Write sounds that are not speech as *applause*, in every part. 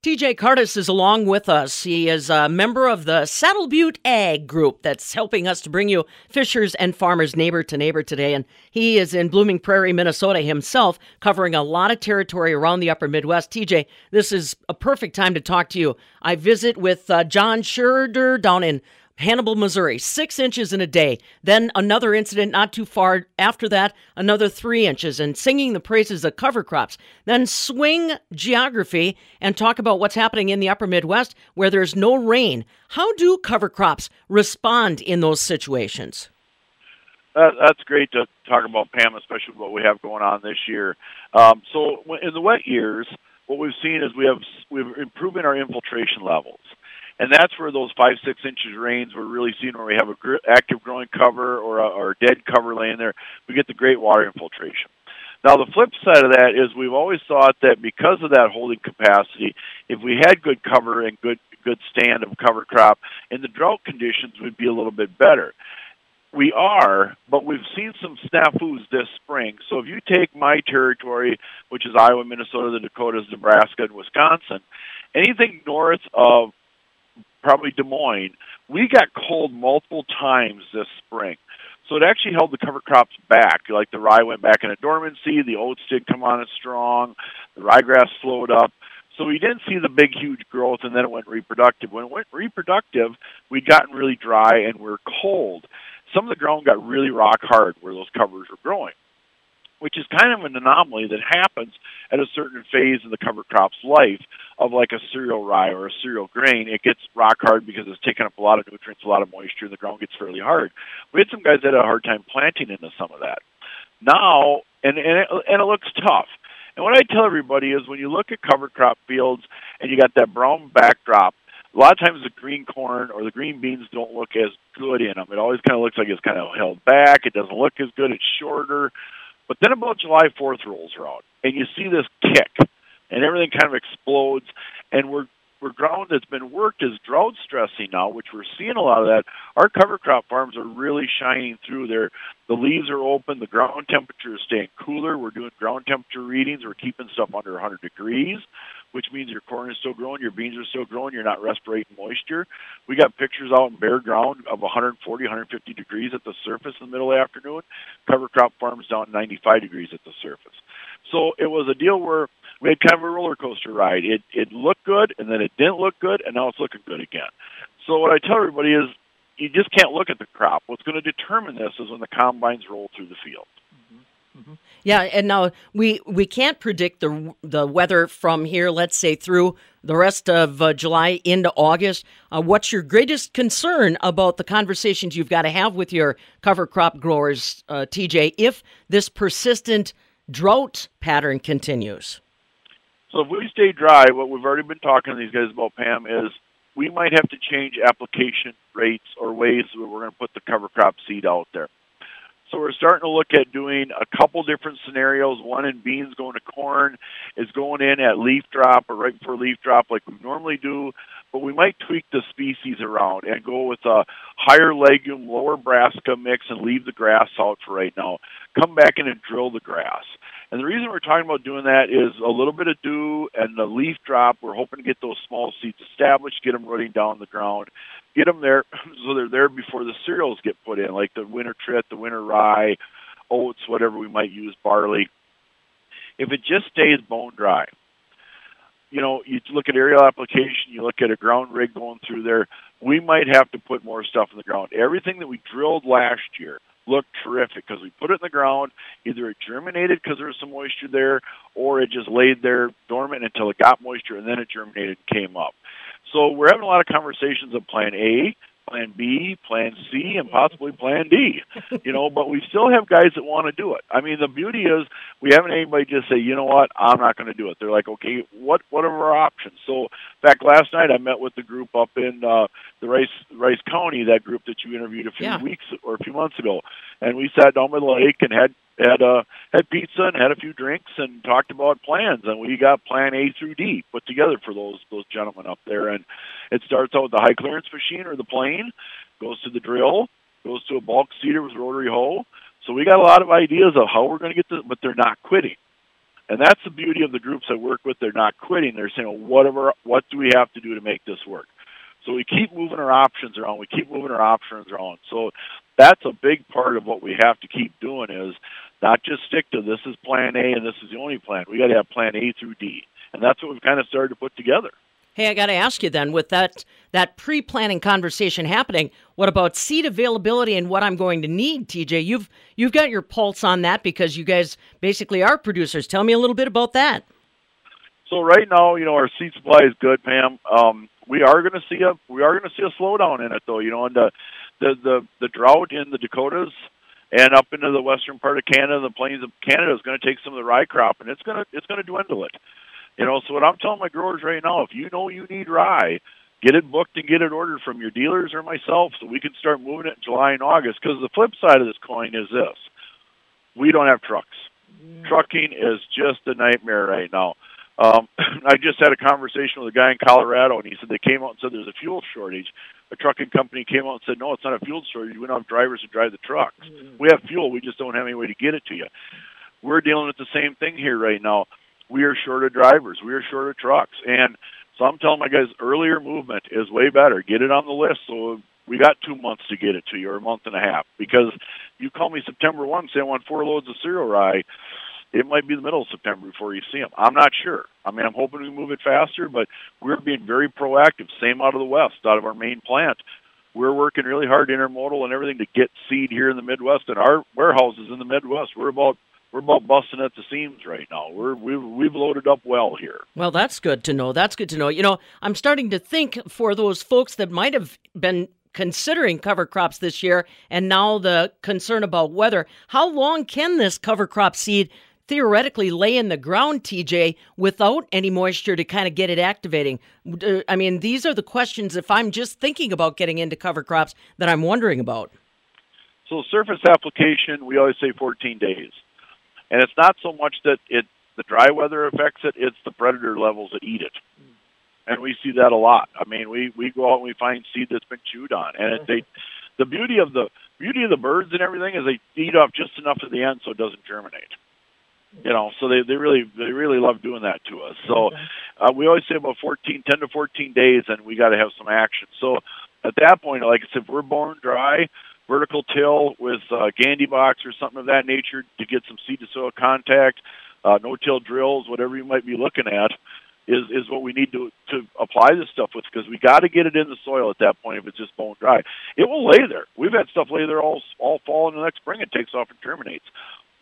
TJ Curtis is along with us. He is a member of the Saddle Butte Ag Group that's helping us to bring you fishers and farmers neighbor to neighbor today. And he is in Blooming Prairie, Minnesota himself, covering a lot of territory around the upper Midwest. TJ, this is a perfect time to talk to you. I visit with uh, John Schurder down in Hannibal, Missouri, six inches in a day. Then another incident not too far after that, another three inches, and singing the praises of cover crops. Then swing geography and talk about what's happening in the upper Midwest where there's no rain. How do cover crops respond in those situations? That, that's great to talk about, Pam, especially what we have going on this year. Um, so in the wet years, what we've seen is we have we're improving our infiltration levels and that's where those five six inches rains we're really seeing where we have a gr- active growing cover or a or a dead cover laying there we get the great water infiltration now the flip side of that is we've always thought that because of that holding capacity if we had good cover and good good stand of cover crop in the drought conditions would be a little bit better we are, but we've seen some snafus this spring. So if you take my territory, which is Iowa, Minnesota, the Dakotas, Nebraska, and Wisconsin, anything north of probably Des Moines, we got cold multiple times this spring. So it actually held the cover crops back. Like the rye went back into dormancy, the oats did come on as strong, the ryegrass slowed up. So we didn't see the big, huge growth, and then it went reproductive. When it went reproductive, we'd gotten really dry and we're cold. Some of the ground got really rock hard where those covers were growing which is kind of an anomaly that happens at a certain phase in the cover crop's life of like a cereal rye or a cereal grain. It gets rock hard because it's taking up a lot of nutrients, a lot of moisture, and the ground gets fairly hard. We had some guys that had a hard time planting into some of that. Now, and and it, and it looks tough. And what I tell everybody is when you look at cover crop fields and you got that brown backdrop, a lot of times the green corn or the green beans don't look as good in them. It always kind of looks like it's kind of held back. It doesn't look as good. It's shorter. But then about July 4th rolls around, and you see this kick, and everything kind of explodes, and we're we're ground that's been worked as drought stressing now, which we're seeing a lot of that. Our cover crop farms are really shining through there. The leaves are open, the ground temperature is staying cooler. We're doing ground temperature readings. We're keeping stuff under 100 degrees which means your corn is still growing, your beans are still growing, you're not respirating moisture. We got pictures out in bare ground of 140, 150 degrees at the surface in the middle of the afternoon. Crop farms down 95 degrees at the surface. So it was a deal where we had kind of a roller coaster ride. It it looked good, and then it didn't look good, and now it's looking good again. So what I tell everybody is, you just can't look at the crop. What's going to determine this is when the combines roll through the field. Mm-hmm. Yeah, and now we we can't predict the the weather from here. Let's say through the rest of uh, July into August. Uh, what's your greatest concern about the conversations you've got to have with your cover crop growers, uh, TJ, if this persistent drought pattern continues? So if we stay dry, what we've already been talking to these guys about, Pam, is we might have to change application rates or ways that we're going to put the cover crop seed out there. So we're starting to look at doing a couple different scenarios. One in beans going to corn is going in at leaf drop or right before leaf drop like we normally do, but we might tweak the species around and go with a higher legume, lower brassica mix and leave the grass out for right now. Come back in and drill the grass. And the reason we're talking about doing that is a little bit of dew and the leaf drop. We're hoping to get those small seeds established, get them rooting down the ground, get them there *clears throat* so they're there before the cereals get put in, like the winter trit, the winter rye, oats, whatever we might use, barley. If it just stays bone dry, you know, you look at aerial application, you look at a ground rig going through there, we might have to put more stuff in the ground. Everything that we drilled last year, looked terrific because we put it in the ground. Either it germinated because there was some moisture there, or it just laid there dormant until it got moisture and then it germinated and came up. So we're having a lot of conversations of Plan A, plan B, plan C, and possibly plan D. *laughs* You know, but we still have guys that want to do it. I mean, the beauty is we haven't anybody just say, you know what, I'm not going to do it. They're like, okay, what what are our options? So, in fact, last night I met with the group up in uh, the Rice Rice County, that group that you interviewed a few yeah. weeks or a few months ago, and we sat down by the lake and had had uh, had pizza and had a few drinks and talked about plans. And we got Plan A through D put together for those those gentlemen up there. And it starts out with the high clearance machine or the plane, goes to the drill, goes to a bulk seeder with rotary hoe. So we got a lot of ideas of how we're going to get this, but they're not quitting. And that's the beauty of the groups I work with. They're not quitting. They're saying, well, whatever, what do we have to do to make this work? So we keep moving our options around. We keep moving our options around. So that's a big part of what we have to keep doing is not just stick to this is plan A and this is the only plan. We got to have plan A through D. And that's what we've kind of started to put together. Hey, I got to ask you then, with that that pre-planning conversation happening, what about seed availability and what I'm going to need, TJ? You've you've got your pulse on that because you guys basically are producers. Tell me a little bit about that. So right now, you know, our seed supply is good, Pam. Um, we are going to see a we are going to see a slowdown in it, though. You know, and the the the, the drought in the Dakotas and up into the western part of Canada, the plains of Canada is going to take some of the rye crop, and it's going to it's going to dwindle it. You know, so what I'm telling my growers right now, if you know you need rye, get it booked and get it ordered from your dealers or myself so we can start moving it in July and August. Because the flip side of this coin is this we don't have trucks. Mm. Trucking is just a nightmare right now. Um, *clears throat* I just had a conversation with a guy in Colorado, and he said they came out and said there's a fuel shortage. A trucking company came out and said, no, it's not a fuel shortage. We don't have drivers to drive the trucks. Mm-hmm. We have fuel. We just don't have any way to get it to you. We're dealing with the same thing here right now we are short of drivers, we are short of trucks, and so I'm telling my guys, earlier movement is way better. Get it on the list. So we got two months to get it to you, or a month and a half. Because you call me September one, say I want four loads of cereal rye, it might be the middle of September before you see them. I'm not sure. I mean, I'm hoping we move it faster, but we're being very proactive. Same out of the west, out of our main plant. We're working really hard intermodal and everything to get seed here in the Midwest and our warehouses in the Midwest. We're about we're about busting at the seams right now. We're we've we've loaded up well here. Well, that's good to know. That's good to know. You know, I'm starting to think for those folks that might have been considering cover crops this year and now the concern about weather, how long can this cover crop seed theoretically lay in the ground, TJ, without any moisture to kind of get it activating? I mean, these are the questions if I'm just thinking about getting into cover crops that I'm wondering about. So surface application, we always say 14 days. And it's not so much that it the dry weather affects it; it's the predator levels that eat it. And we see that a lot. I mean, we we go out and we find seed that's been chewed on, and it, they the beauty of the beauty of the birds and everything is they eat off just enough at the end so it doesn't germinate. You know, so they they really they really love doing that to us. So uh, we always say about 14, 10 to fourteen days, and we got to have some action. So at that point, like I said, if we're born dry, vertical till with uh, Gandy box or something of that nature to get some seed to soil contact, uh, no-till drills, whatever you might be looking at, is is what we need to to apply this stuff with because we got to get it in the soil at that point if it's just bone dry. It will lay there. We've had stuff lay there all all fall and the next spring it takes off and terminates,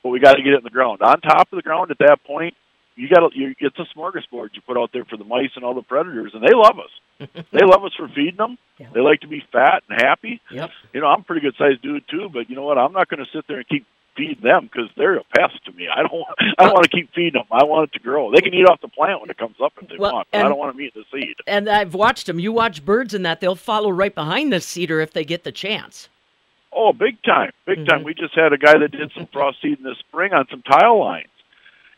but we got to get it in the ground. On top of the ground at that point, you got to. It's a smorgasbord you put out there for the mice and all the predators, and they love us *laughs* they love us for feeding them. Yeah. They like to be fat and happy. Yep. You know, I'm a pretty good sized dude too, but you know what? I'm not going to sit there and keep feeding them because they're a pest to me. I don't. I don't want to keep feeding them. I want it to grow. They can eat off the plant when it comes up if they well, want. But and, I don't want them eating the seed. And I've watched them. You watch birds in that; they'll follow right behind the seeder if they get the chance. Oh, big time, big mm-hmm. time. We just had a guy that did some frost seed in the spring on some tile lines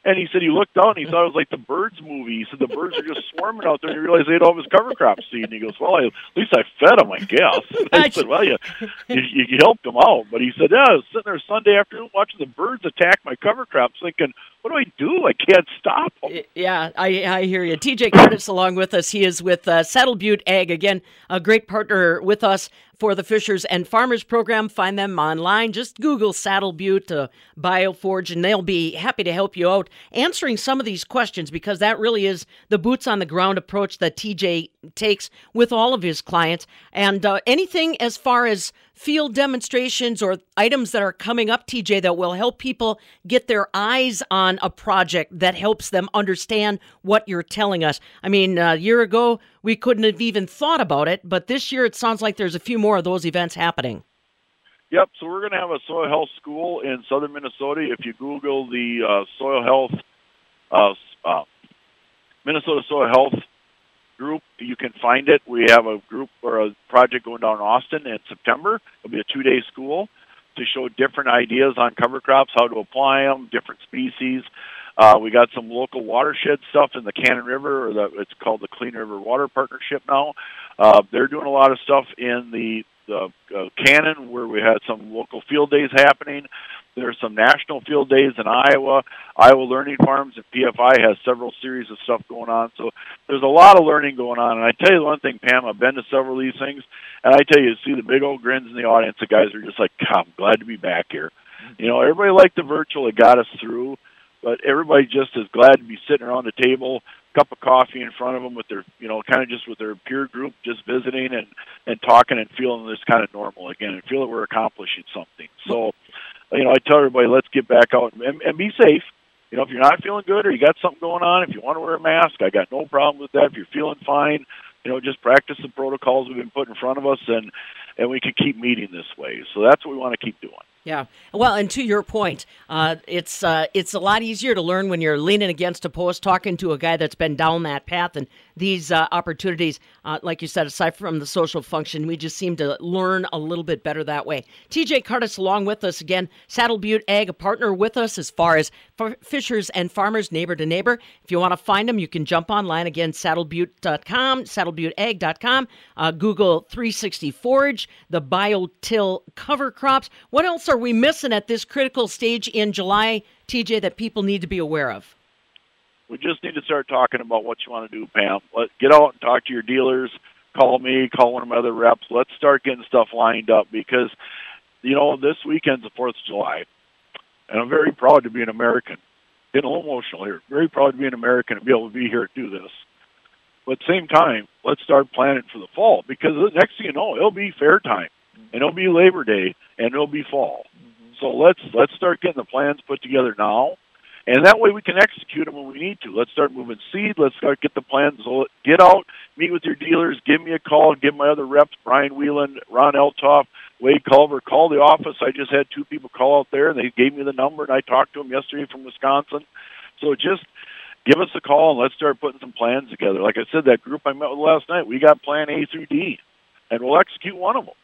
and he said he looked out and he thought it was like the birds movie. He said the birds are just swarming out there, and he realized they had all his cover crop seed. And he goes, "Well, I, at least I fed them, I guess." *laughs* And I said, "Well, you, you you helped them out." But he said, "Yeah, I was sitting there Sunday afternoon watching the birds attack my cover crops, thinking." What do I do? I can't stop them. Yeah, I, I hear you. TJ Curtis along with us. He is with uh, Saddle Butte Ag, again, a great partner with us for the Fishers and Farmers program. Find them online. Just Google Saddle Butte uh, Bioforge, and they'll be happy to help you out answering some of these questions because that really is the boots on the ground approach that TJ takes with all of his clients. And uh, anything as far as field demonstrations or items that are coming up, TJ, that will help people get their eyes on a project that helps them understand what you're telling us? I mean, a year ago, we couldn't have even thought about it, but this year it sounds like there's a few more of those events happening. Yep, so we're going to have a soil health school in southern Minnesota. If you Google the uh, soil health, uh, uh, Minnesota Soil Health group. You can find it. We have a group or a project going down in Austin in September. It'll be a two-day school. to show different ideas on cover crops, how to apply them, different species. Uh, we got some local watershed stuff in the Cannon River, or the, it's called the Clean River Water Partnership now. Uh, they're doing a lot of stuff in the the uh, Cannon where we had some local field days happening. There's some national field days in Iowa. Iowa Learning Farms and PFI has several series of stuff going on. So there's a lot of learning going on. And I tell you one thing, Pam, I've been to several of these things, and I tell you, see the big old grins in the audience. The guys are just like, God, I'm glad to be back here. You know, everybody liked the virtual. It got us through but everybody just is glad to be sitting around the table, cup of coffee in front of them with their, you know, kind of just with their peer group, just visiting and and talking and feeling this kind of normal again, and feel that we're accomplishing something. So, you know, I tell everybody, let's get back out and, and be safe. You know, if you're not feeling good or you got something going on, if you want to wear a mask, I got no problem with that. If you're feeling fine, you know, just practice the protocols we've been put in front of us, and and we can keep meeting this way. So that's what we want to keep doing. Yeah. Well, and to your point, uh, it's uh, it's a lot easier to learn when you're leaning against a post, talking to a guy that's been down that path. And these uh, opportunities, uh, like you said, aside from the social function, we just seem to learn a little bit better that way. TJ Curtis, along with us again, Saddle Butte Ag, a partner with us as far as fishers and farmers, neighbor to neighbor. If you want to find them, you can jump online again, saddlebutte.com, saddlebutteag.com, uh, Google 360 Forage, the BioTill cover crops. What else are we missing at this critical stage in July, TJ, that people need to be aware of? We just need to start talking about what you want to do, Pam. Let get out and talk to your dealers. Call me, call one of my other reps. Let's start getting stuff lined up because, you know, this weekend's the Fourth of July, and I'm very proud to be an American. Getting a little emotional here. Very proud to be an American and be able to be here to do this. But at the same time, let's start planning for the fall because the next thing you know, it'll be fair time and it'll be Labor Day, and it'll be fall. Mm-hmm. So let's let's start getting the plans put together now, and that way we can execute them when we need to. Let's start moving seed. Let's start get the plans. Get out, meet with your dealers, give me a call, give my other reps, Brian Whelan, Ron Eltoff, Wade Culver, call the office. I just had two people call out there, and they gave me the number, and I talked to them yesterday from Wisconsin. So just give us a call and let's start putting some plans together. Like I said, that group I met with last night, we got plan A through D, and we'll execute one of them.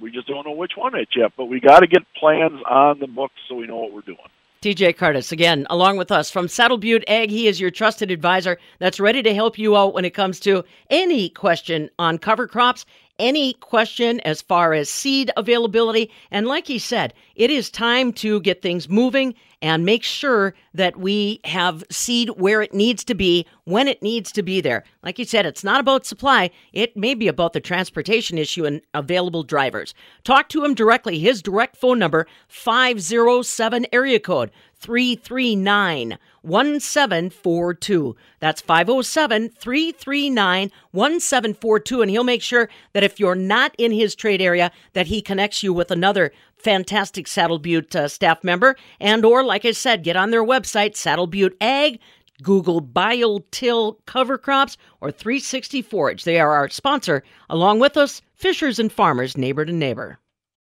We just don't know which one it's yet, but we got to get plans on the books so we know what we're doing. TJ Curtis, again, along with us from Saddle Butte Ag. He is your trusted advisor that's ready to help you out when it comes to any question on cover crops any question as far as seed availability. And like he said, it is time to get things moving and make sure that we have seed where it needs to be when it needs to be there. Like you said, it's not about supply, it may be about the transportation issue and available drivers. Talk to him directly. His direct phone number 507 area code 339 1742. That's 507 339 1742. And he'll make sure that if you're not in his trade area, that he connects you with another fantastic Saddle Butte uh, staff member. And, or, like I said, get on their website, Saddle Butte Ag. Google BioTill cover crops or 360 Forage. They are our sponsor. Along with us, fishers and farmers, neighbor to neighbor.